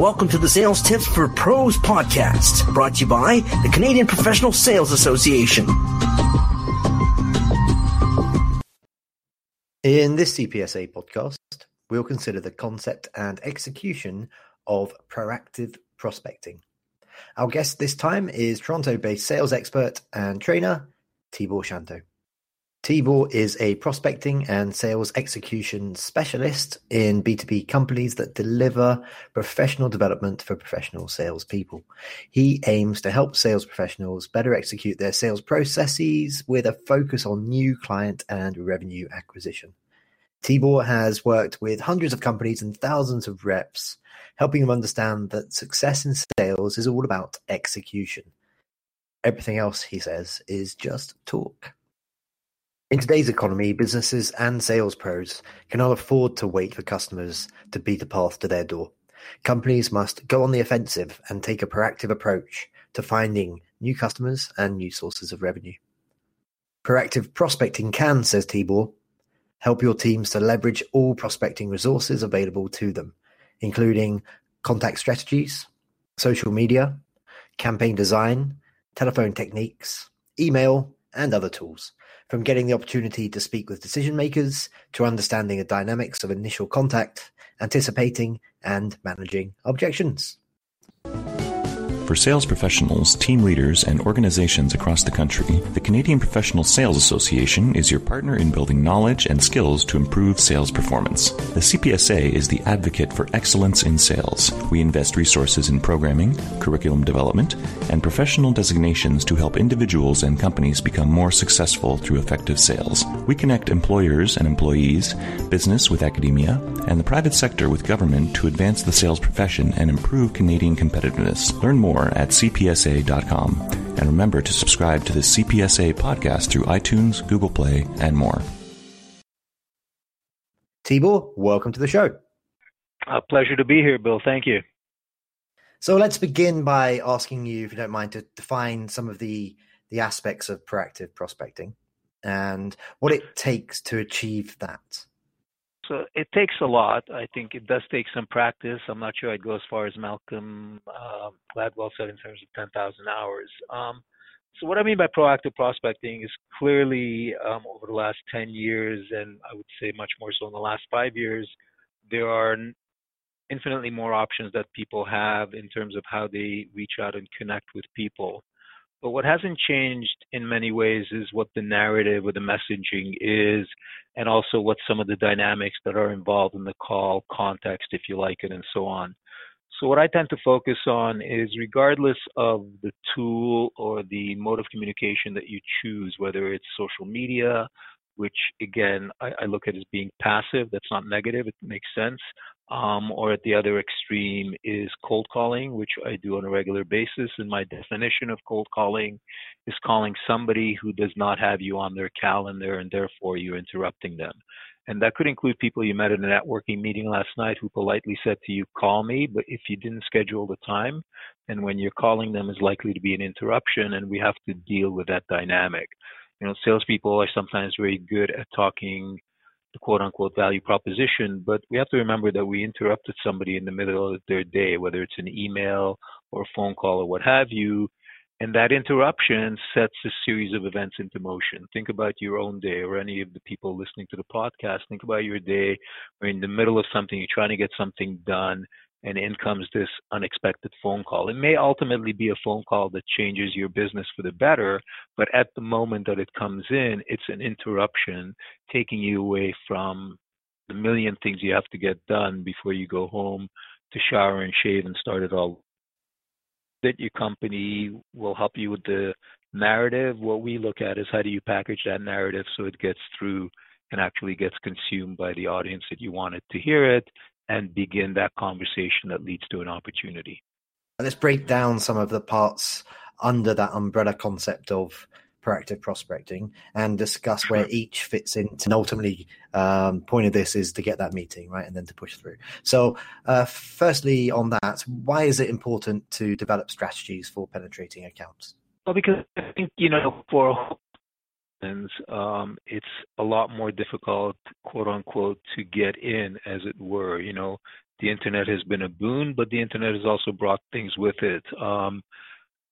Welcome to the Sales Tips for Pros podcast, brought to you by the Canadian Professional Sales Association. In this CPSA podcast, we'll consider the concept and execution of proactive prospecting. Our guest this time is Toronto based sales expert and trainer, Tibor Shanto. Tibor is a prospecting and sales execution specialist in B2B companies that deliver professional development for professional salespeople. He aims to help sales professionals better execute their sales processes with a focus on new client and revenue acquisition. Tibor has worked with hundreds of companies and thousands of reps, helping them understand that success in sales is all about execution. Everything else, he says, is just talk. In today's economy, businesses and sales pros cannot afford to wait for customers to beat a path to their door. Companies must go on the offensive and take a proactive approach to finding new customers and new sources of revenue. Proactive prospecting can, says Tibor, help your teams to leverage all prospecting resources available to them, including contact strategies, social media, campaign design, telephone techniques, email, and other tools from getting the opportunity to speak with decision makers to understanding the dynamics of initial contact, anticipating and managing objections. For sales professionals, team leaders, and organizations across the country, the Canadian Professional Sales Association is your partner in building knowledge and skills to improve sales performance. The CPSA is the advocate for excellence in sales. We invest resources in programming, curriculum development, and professional designations to help individuals and companies become more successful through effective sales. We connect employers and employees, business with academia, and the private sector with government to advance the sales profession and improve Canadian competitiveness. Learn more more at cpsa.com. And remember to subscribe to the CPSA podcast through iTunes, Google Play, and more. Tibor, welcome to the show. A pleasure to be here, Bill. Thank you. So let's begin by asking you, if you don't mind, to define some of the the aspects of proactive prospecting and what it takes to achieve that so it takes a lot. I think it does take some practice. I'm not sure I'd go as far as Malcolm uh, Gladwell said in terms of 10,000 hours. Um, so what I mean by proactive prospecting is clearly um, over the last 10 years, and I would say much more so in the last five years, there are infinitely more options that people have in terms of how they reach out and connect with people. But what hasn't changed in many ways is what the narrative or the messaging is, and also what some of the dynamics that are involved in the call, context, if you like it, and so on. So, what I tend to focus on is regardless of the tool or the mode of communication that you choose, whether it's social media, which again I, I look at as being passive, that's not negative, it makes sense, um, or at the other extreme is cold calling, which I do on a regular basis. And my definition of cold calling is calling somebody who does not have you on their calendar and therefore you're interrupting them. And that could include people you met at a networking meeting last night who politely said to you, call me, but if you didn't schedule the time, then when you're calling them is likely to be an interruption and we have to deal with that dynamic. You know, salespeople are sometimes very good at talking the quote unquote value proposition, but we have to remember that we interrupted somebody in the middle of their day, whether it's an email or a phone call or what have you. And that interruption sets a series of events into motion. Think about your own day or any of the people listening to the podcast. Think about your day. We're in the middle of something, you're trying to get something done, and in comes this unexpected phone call. It may ultimately be a phone call that changes your business for the better, but at the moment that it comes in, it's an interruption taking you away from the million things you have to get done before you go home to shower and shave and start it all. That your company will help you with the narrative. What we look at is how do you package that narrative so it gets through and actually gets consumed by the audience that you want it to hear it and begin that conversation that leads to an opportunity. Let's break down some of the parts under that umbrella concept of proactive prospecting and discuss where each fits into and ultimately um, point of this is to get that meeting right and then to push through. So uh, firstly on that why is it important to develop strategies for penetrating accounts? Well because i think you know for um, it's a lot more difficult, quote unquote, to get in, as it were. You know, the internet has been a boon, but the internet has also brought things with it. Um,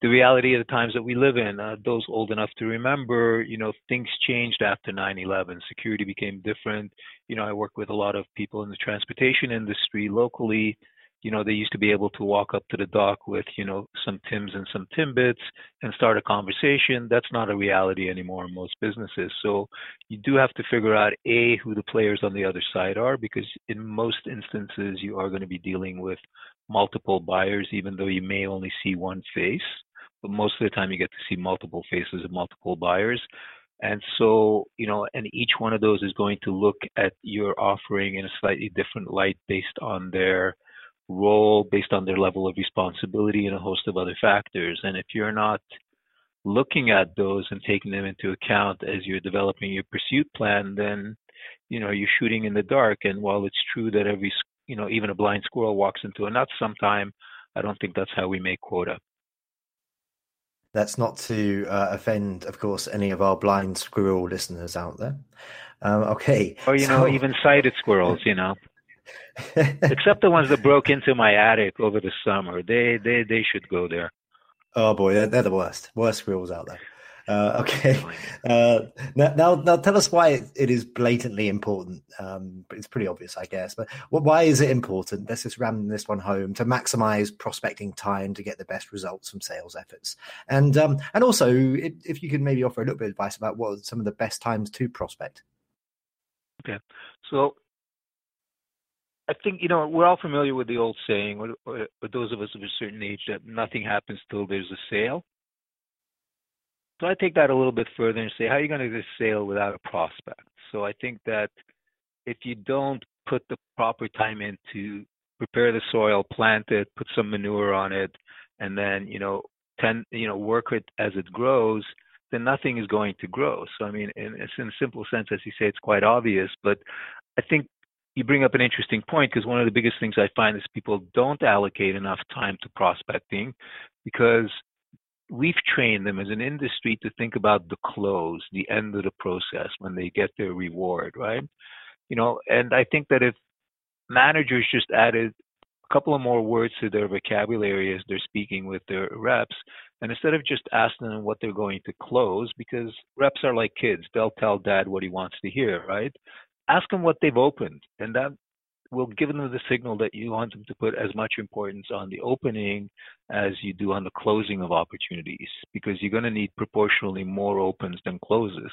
the reality of the times that we live in, uh, those old enough to remember, you know, things changed after 9/11. Security became different. You know, I work with a lot of people in the transportation industry locally you know, they used to be able to walk up to the dock with, you know, some Tims and some Timbits and start a conversation. That's not a reality anymore in most businesses. So you do have to figure out A, who the players on the other side are, because in most instances, you are going to be dealing with multiple buyers, even though you may only see one face. But most of the time, you get to see multiple faces of multiple buyers. And so, you know, and each one of those is going to look at your offering in a slightly different light based on their role based on their level of responsibility and a host of other factors. And if you're not looking at those and taking them into account as you're developing your pursuit plan, then you know you're shooting in the dark. And while it's true that every you know even a blind squirrel walks into a nut sometime, I don't think that's how we make quota. That's not to uh, offend, of course, any of our blind squirrel listeners out there. Um, okay. Or you so... know, even sighted squirrels. You know. Except the ones that broke into my attic over the summer. They they they should go there. Oh boy, they're, they're the worst. Worst squirrels out there. Uh, okay. Uh, now, now, now, tell us why it is blatantly important. Um, it's pretty obvious, I guess. But why is it important? Let's just ram this one home to maximize prospecting time to get the best results from sales efforts. And um, and also, if, if you could maybe offer a little bit of advice about what some of the best times to prospect. Okay. So I think you know we're all familiar with the old saying, or, those of us of a certain age, that nothing happens till there's a sale. So I take that a little bit further and say, how are you going to get a sale without a prospect? So I think that if you don't put the proper time in to prepare the soil, plant it, put some manure on it, and then you know, tend you know, work it as it grows, then nothing is going to grow. So I mean, in, in a simple sense, as you say, it's quite obvious, but I think you bring up an interesting point because one of the biggest things I find is people don't allocate enough time to prospecting because we've trained them as an industry to think about the close, the end of the process when they get their reward, right? You know, and I think that if managers just added a couple of more words to their vocabulary as they're speaking with their reps, and instead of just asking them what they're going to close, because reps are like kids, they'll tell dad what he wants to hear, right? Ask them what they've opened, and that will give them the signal that you want them to put as much importance on the opening as you do on the closing of opportunities, because you're going to need proportionally more opens than closes.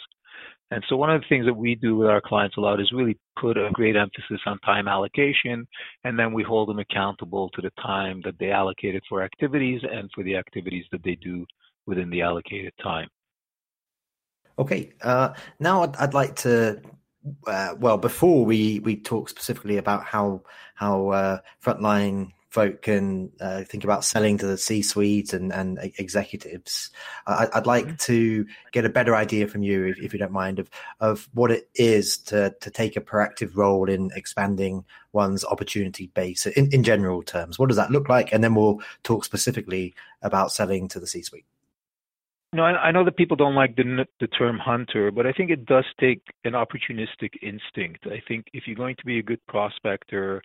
And so one of the things that we do with our clients a lot is really put a great emphasis on time allocation, and then we hold them accountable to the time that they allocated for activities and for the activities that they do within the allocated time. Okay, uh, now I'd, I'd, like to uh, well, before we we talk specifically about how how uh, frontline folk can uh, think about selling to the C-suite and, and executives. I, would like mm-hmm. to get a better idea from you, if, if, you don't mind, of of what it is to to take a proactive role in expanding one's opportunity base in, in general terms. What does that look like? And then we'll talk specifically about selling to the C-suite. No, I, I know that people don't like the the term hunter, but I think it does take an opportunistic instinct. I think if you're going to be a good prospector,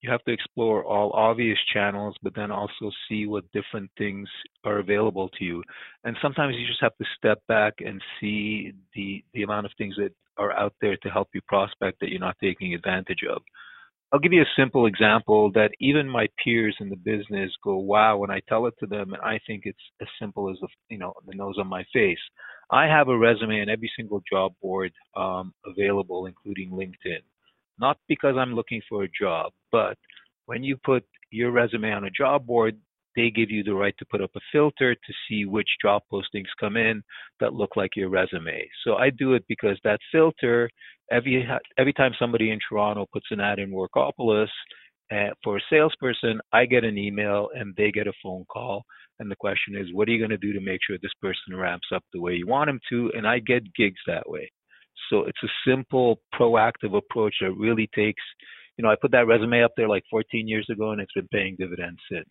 you have to explore all obvious channels, but then also see what different things are available to you. And sometimes you just have to step back and see the the amount of things that are out there to help you prospect that you're not taking advantage of. I'll give you a simple example that even my peers in the business go, wow, when I tell it to them, and I think it's as simple as the, you know, the nose on my face. I have a resume on every single job board um, available, including LinkedIn. Not because I'm looking for a job, but when you put your resume on a job board, they give you the right to put up a filter to see which job postings come in that look like your resume. So I do it because that filter, every every time somebody in Toronto puts an ad in Workopolis uh, for a salesperson, I get an email and they get a phone call. And the question is, what are you going to do to make sure this person ramps up the way you want him to? And I get gigs that way. So it's a simple, proactive approach that really takes, you know, I put that resume up there like 14 years ago and it's been paying dividends since.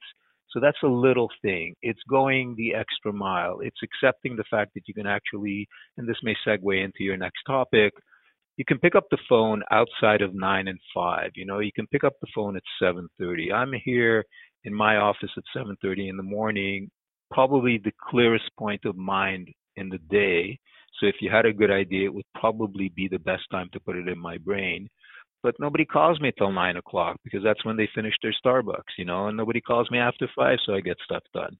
So that's a little thing. It's going the extra mile. It's accepting the fact that you can actually, and this may segue into your next topic, you can pick up the phone outside of nine and five. You know, you can pick up the phone at seven thirty. I'm here in my office at seven thirty in the morning, probably the clearest point of mind in the day. So if you had a good idea, it would probably be the best time to put it in my brain but nobody calls me till nine o'clock because that's when they finish their Starbucks, you know, and nobody calls me after five, so I get stuff done.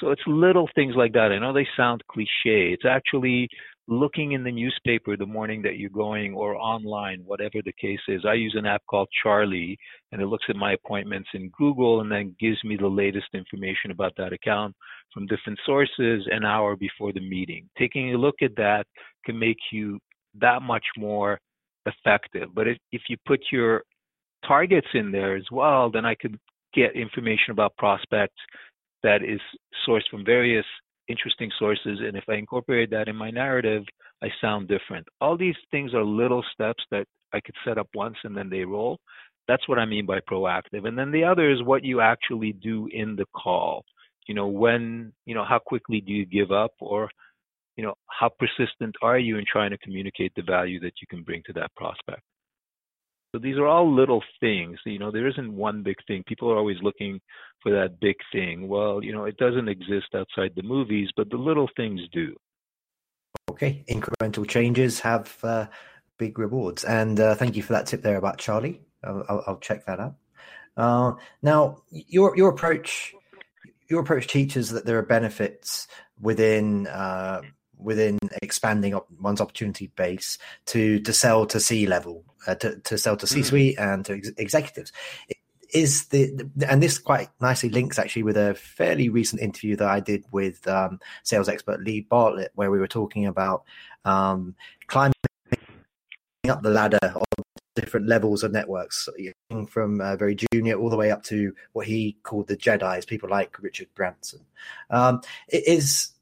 So it's little things like that. I know they sound cliche. It's actually looking in the newspaper the morning that you're going or online, whatever the case is. I use an app called Charlie and it looks at my appointments in Google and then gives me the latest information about that account from different sources an hour before the meeting. Taking a look at that can make you that much more effective. But if, if you put your targets in there as well, then I could get information about prospects that is sourced from various interesting sources. And if I incorporate that in my narrative, I sound different. All these things are little steps that I could set up once and then they roll. That's what I mean by proactive. And then the other is what you actually do in the call. You know, when, you know, how quickly do you give up or you know, how persistent are you in trying to communicate the value that you can bring to that prospect? So these are all little things. You know, there isn't one big thing. People are always looking for that big thing. Well, you know, it doesn't exist outside the movies, but the little things do. Okay, incremental changes have uh, big rewards, and uh, thank you for that tip there about Charlie. I'll, I'll, check that out. Uh, now, your your approach your approach teaches that there are benefits within uh, within expanding op- one's opportunity base to to sell to C level, uh, to to sell to C suite mm. and to ex- executives. Is the and this quite nicely links actually with a fairly recent interview that I did with um, sales expert Lee Bartlett, where we were talking about um, climbing up the ladder of different levels of networks, from uh, very junior all the way up to what he called the Jedi's, people like Richard Branson. Um, is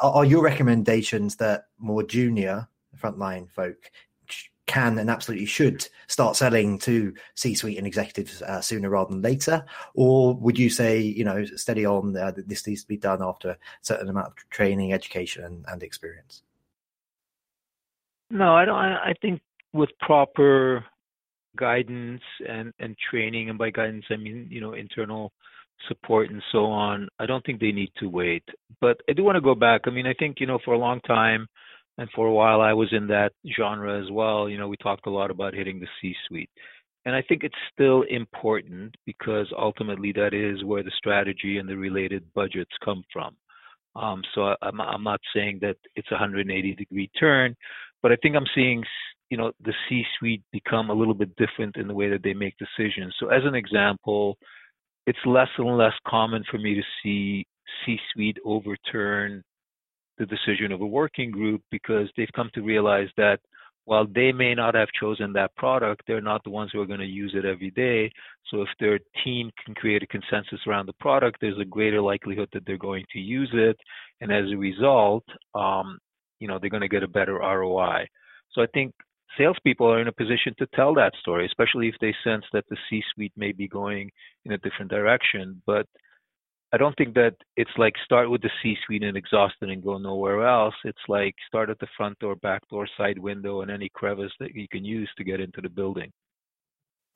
are your recommendations that more junior frontline folk can and absolutely should start selling to C-suite and executives uh, sooner rather than later, or would you say you know steady on uh, this needs to be done after a certain amount of training, education, and, and experience? No, I don't. I think with proper guidance and and training, and by guidance I mean you know internal support and so on, I don't think they need to wait. But I do want to go back. I mean, I think, you know, for a long time and for a while I was in that genre as well. You know, we talked a lot about hitting the C suite. And I think it's still important because ultimately that is where the strategy and the related budgets come from. Um, so I'm, I'm not saying that it's a 180 degree turn, but I think I'm seeing, you know, the C-suite become a little bit different in the way that they make decisions. So as an example, it's less and less common for me to see C-suite overturn the decision of a working group because they've come to realize that while they may not have chosen that product, they're not the ones who are going to use it every day. So if their team can create a consensus around the product, there's a greater likelihood that they're going to use it, and as a result, um, you know, they're going to get a better ROI. So I think salespeople are in a position to tell that story, especially if they sense that the C-suite may be going in a different direction. But I don't think that it's like start with the C-suite and exhaust it and go nowhere else. It's like start at the front door, back door, side window, and any crevice that you can use to get into the building.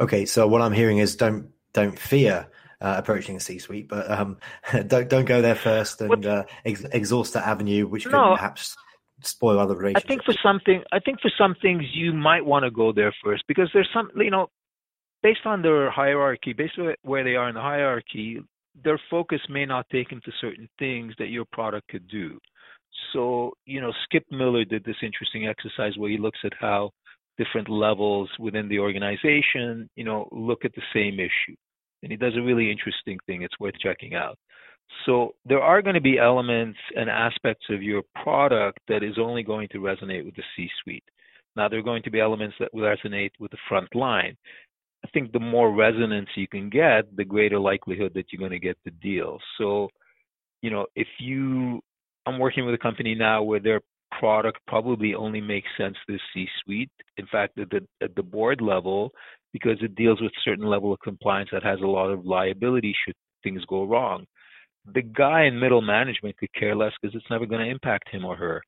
Okay, so what I'm hearing is don't don't fear uh, approaching a C-suite, but um, don't don't go there first and uh, ex- exhaust that avenue, which could no, perhaps spoil other relationships. I think for something, I think for some things you might want to go there first because there's some, you know, based on their hierarchy, based on where they are in the hierarchy, their focus may not take into certain things that your product could do. So, you know, Skip Miller did this interesting exercise where he looks at how different levels within the organization, you know, look at the same issue. And he does a really interesting thing. It's worth checking out. So there are going to be elements and aspects of your product that is only going to resonate with the C-suite. Now there are going to be elements that will resonate with the front line. I think the more resonance you can get, the greater likelihood that you're going to get the deal. So, you know, if you, I'm working with a company now where their product probably only makes sense to the C-suite. In fact, at the, at the board level, because it deals with certain level of compliance that has a lot of liability should things go wrong the guy in middle management could care less because it's never going to impact him or her.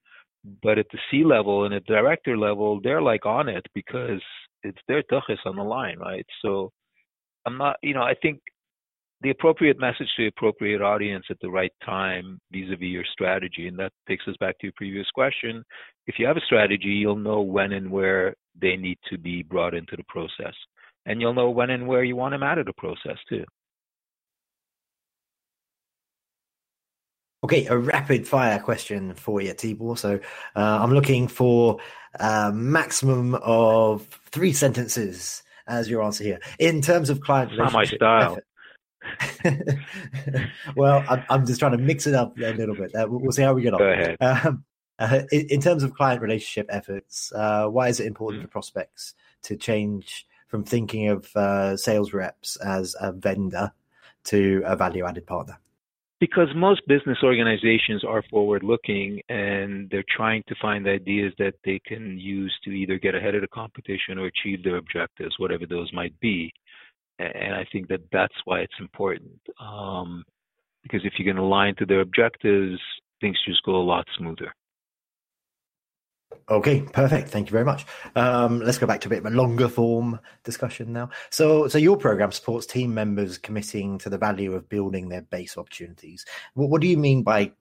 But at the C level and at the director level, they're like on it because it's their tuchus on the line, right? So I'm not, you know, I think the appropriate message to the appropriate audience at the right time vis-a-vis your strategy, and that takes us back to your previous question. If you have a strategy, you'll know when and where they need to be brought into the process, and you'll know when and where you want them out of the process too. Okay, a rapid fire question for you, Tibor. So uh, I'm looking for a maximum of three sentences as your answer here. In terms of client Not my style. well, I'm, I'm, just trying to mix it up a little bit. Uh, we'll see how we get on. Go ahead. Um, uh, in, in, terms of client relationship efforts, uh, why is it important mm-hmm. for prospects to change from thinking of uh, sales reps as a vendor to a value added partner? Because most business organizations are forward looking and they're trying to find ideas that they can use to either get ahead of the competition or achieve their objectives, whatever those might be. And I think that that's why it's important. Um, because if you can align to their objectives, things just go a lot smoother. Okay, perfect. Thank you very much. Um, let's go back to a bit of a longer form discussion now. So, so your program supports team members committing to the value of building their base opportunities. What, what do you mean by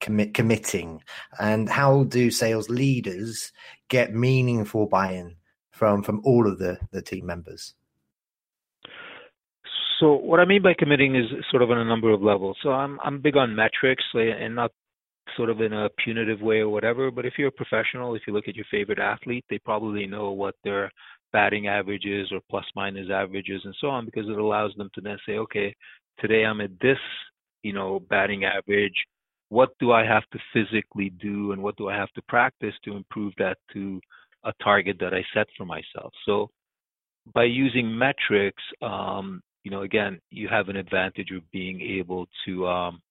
commit committing, and how do sales leaders get meaningful buy-in from from all of the the team members? So what I mean by committing is sort of on a number of levels. So I'm I'm big on metrics and not sort of in a punitive way or whatever. But if you're a professional, if you look at your favorite athlete, they probably know what their batting averages or plus minus averages and so on because it allows them to then say, okay, today I'm at this, you know, batting average. What do I have to physically do and what do I have to practice to improve that to a target that I set for myself? So by using metrics, um, you know, again, you have an advantage of being able to um,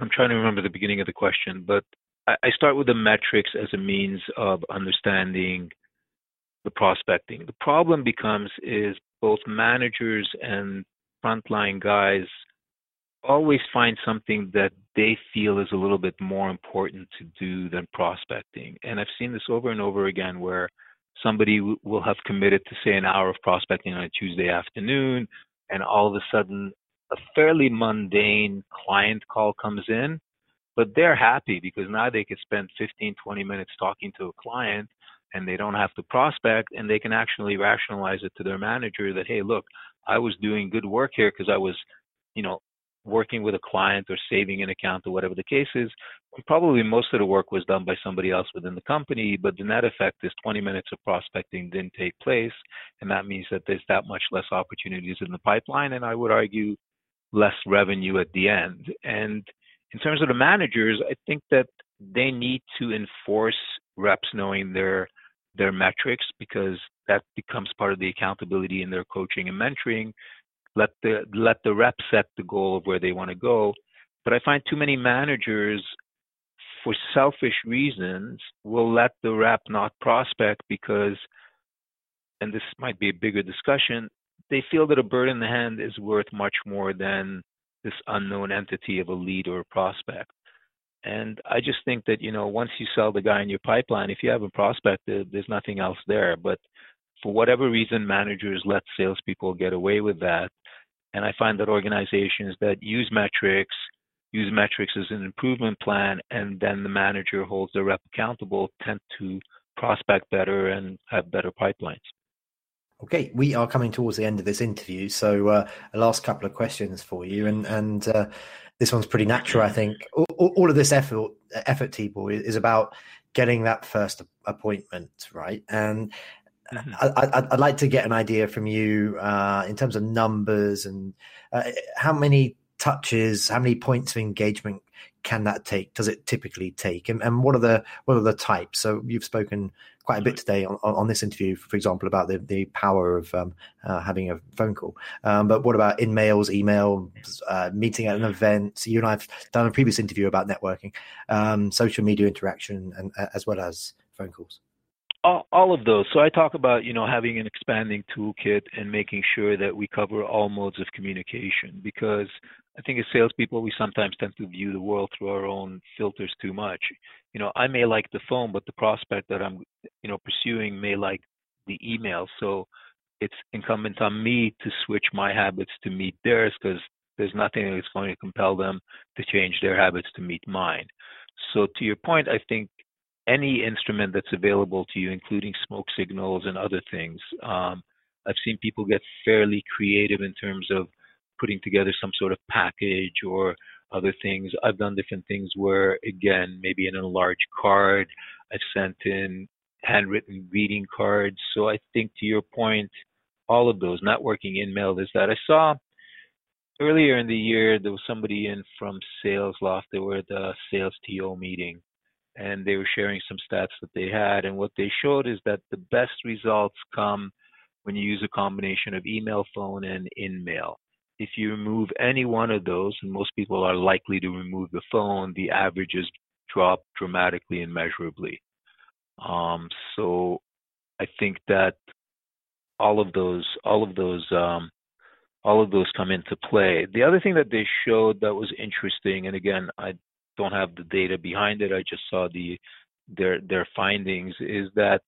I'm trying to remember the beginning of the question, but I, start with the metrics as a means of understanding the prospecting. The problem becomes is both managers and frontline guys always find something that they feel is a little bit more important to do than prospecting. And I've seen this over and over again where somebody will have committed to say an hour of prospecting on a Tuesday afternoon and all of a sudden a fairly mundane client call comes in, but they're happy because now they can spend 15, 20 minutes talking to a client and they don't have to prospect and they can actually rationalize it to their manager that, hey, look, I was doing good work here because I was, you know, working with a client or saving an account or whatever the case is. Probably most of the work was done by somebody else within the company, but the net effect is 20 minutes of prospecting didn't take place. And that means that there's that much less opportunities in the pipeline. And I would argue less revenue at the end. And in terms of the managers, I think that they need to enforce reps knowing their their metrics because that becomes part of the accountability in their coaching and mentoring. Let the let the rep set the goal of where they want to go. But I find too many managers for selfish reasons will let the rep not prospect because and this might be a bigger discussion they feel that a bird in the hand is worth much more than this unknown entity of a lead or a prospect. And I just think that, you know, once you sell the guy in your pipeline, if you haven't prospected, there's nothing else there. But for whatever reason, managers let salespeople get away with that. And I find that organizations that use metrics, use metrics as an improvement plan, and then the manager holds the rep accountable, tend to prospect better and have better pipelines. Okay, we are coming towards the end of this interview, so uh, a last couple of questions for you, and and uh, this one's pretty natural, I think. All, all of this effort, effort, Tibor, is about getting that first appointment, right? And mm-hmm. I, would like to get an idea from you uh, in terms of numbers and uh, how many touches, how many points of engagement can that take? Does it typically take? And, and what are the what are the types? So you've spoken quite a bit today on, on this interview, for example, about the, the power of um, uh, having a phone call. Um, but what about in mails, email, uh, meeting at an event? So you and I have done a previous interview about networking, um, social media interaction, and uh, as well as phone calls. all, all of those. So I talk about, you know, having an expanding toolkit and making sure that we cover all modes of communication because I think as salespeople, we sometimes tend to view the world through our own filters too much. You know, I may like the phone, but the prospect that I'm, you know, pursuing may like the email. So it's incumbent on me to switch my habits to meet theirs because there's nothing that's going to compel them to change their habits to meet mine. So to your point, I think any instrument that's available to you, including smoke signals and other things. Um, I've seen people get fairly creative in terms of putting together some sort of package or other things. I've done different things where, again, maybe in a large card, I've sent in handwritten greeting cards. So I think to your point, all of those, networking, in mail, is that. I saw earlier in the year, there was somebody in from Sales Loft. They were at the sales TO meeting and they were sharing some stats that they had. And what they showed is that the best results come when you use a combination of email, phone, and in mail. If you remove any one of those, and most people are likely to remove the phone, the averages drop dramatically and measurably. Um, so I think that all of those, all of those, um, all of those come into play. The other thing that they showed that was interesting, and again, I don't have the data behind it. I just saw the their their findings is that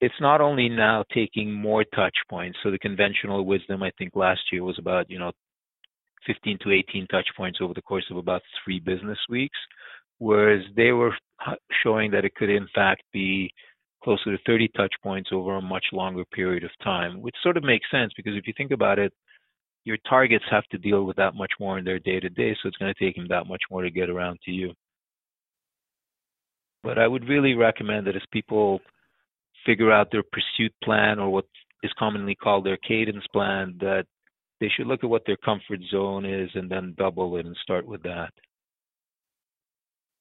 it's not only now taking more touch points. So the conventional wisdom, I think last year was about you know 15 to 18 touch points over the course of about three business weeks, whereas they were showing that it could in fact be closer to 30 touch points over a much longer period of time, which sort of makes sense because if you think about it, your targets have to deal with that much more in their day to day, so it's going to take them that much more to get around to you. But I would really recommend that as people figure out their pursuit plan or what is commonly called their cadence plan, that they should look at what their comfort zone is and then double it and start with that.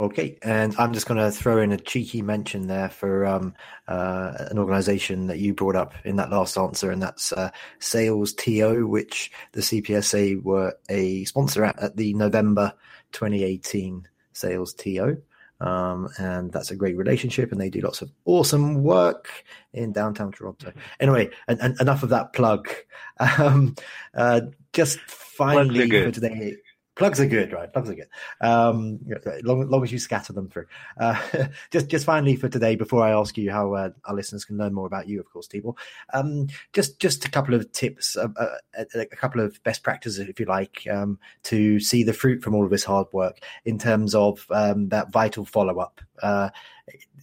Okay, and I'm just going to throw in a cheeky mention there for um, uh, an organisation that you brought up in that last answer, and that's uh, Sales TO, which the CPSA were a sponsor at, at the November 2018 Sales TO. Um, and that's a great relationship, and they do lots of awesome work in downtown Toronto. Anyway, and, and enough of that plug. Um, uh, just finally for today, plugs are good, right? Plugs are good. Um, long, long as you scatter them through. Uh, just, just finally for today, before I ask you how uh, our listeners can learn more about you, of course, Tibor, um, just, just a couple of tips, uh, uh a, a, couple of best practices, if you like, um, to see the fruit from all of this hard work in terms of um, that vital follow up. Uh,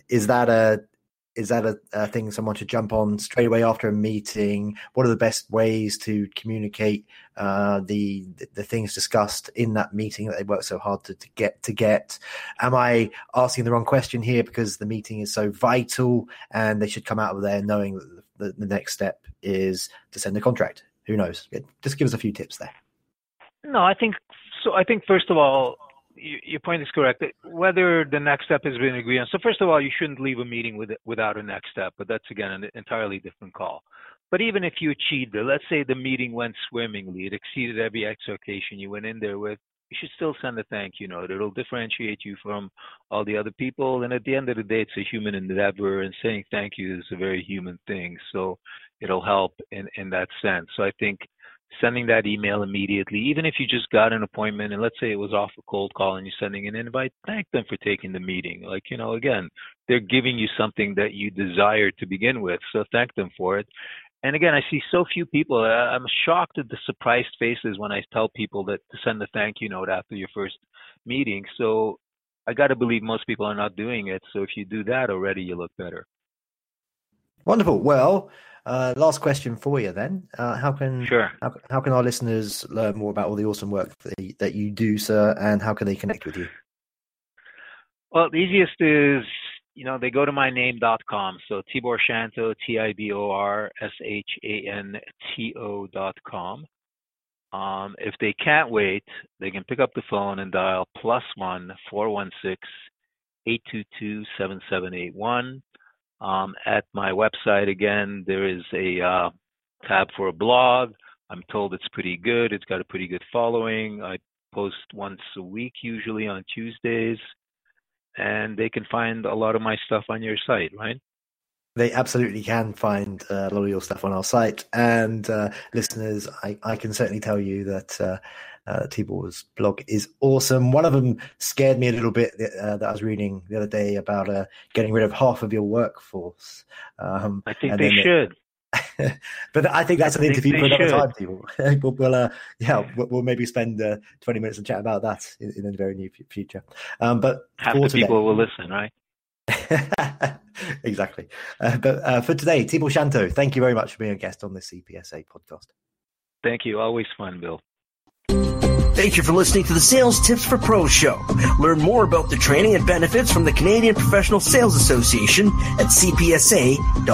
is that a is that a, a, thing someone should jump on straight away after a meeting? What are the best ways to communicate uh, the the things discussed in that meeting that they worked so hard to, to get to get? Am I asking the wrong question here because the meeting is so vital and they should come out of there knowing that the, the next step is to send a contract? Who knows? Just give us a few tips there. No, I think so. I think first of all, your point is correct. Whether the next step has been agreed on. So first of all, you shouldn't leave a meeting with, without a next step, but that's again an entirely different call. But even if you achieved it, let's say the meeting went swimmingly, it exceeded every expectation you went in there with, you should still send a thank you note. It'll differentiate you from all the other people. And at the end of the day, it's a human endeavor, and saying thank you is a very human thing. So it'll help in, in that sense. So I think sending that email immediately, even if you just got an appointment and let's say it was off a cold call and you're sending an invite, thank them for taking the meeting. Like, you know, again, they're giving you something that you desire to begin with. So thank them for it. And again, I see so few people. Uh, I'm shocked at the surprised faces when I tell people that to send a thank you note after your first meeting. So I got to believe most people are not doing it. So if you do that already, you look better. Wonderful. Well, uh, last question for you then. Uh, how can sure. how, how, can our listeners learn more about all the awesome work that, that you do, sir, and how can they connect with you? Well, the easiest is you know they go to myname.com. So Tibor Shanto, T I B O R S H A N T O dot com. Um, if they can't wait, they can pick up the phone and dial plus one four one six eight two two seven seven eight one. Um, at my website, again, there is a uh, tab for a blog. I'm told it's pretty good. It's got a pretty good following. I post once a week, usually on Tuesdays, and they can find a lot of my stuff on your site, right? They absolutely can find uh, a lot of your stuff on our site. And uh, listeners, I, I, can certainly tell you that uh, uh, Tibor's blog is awesome. One of them scared me a little bit uh, that I was reading the other day about uh, getting rid of half of your workforce. Um, I think they should. but I think that's an interview for another time, people. we'll, we'll uh, yeah, we'll, we'll, maybe spend uh, 20 minutes and chat about that in, in the very near future. Um, but half the today, people will listen, right? exactly. Uh, but uh, for today, Tibor Shanto, thank you very much for being a guest on the CPSA podcast. Thank you. Always fun, Bill. Thank you for listening to the Sales Tips for Pros show. Learn more about the training and benefits from the Canadian Professional Sales Association at cpsa.com.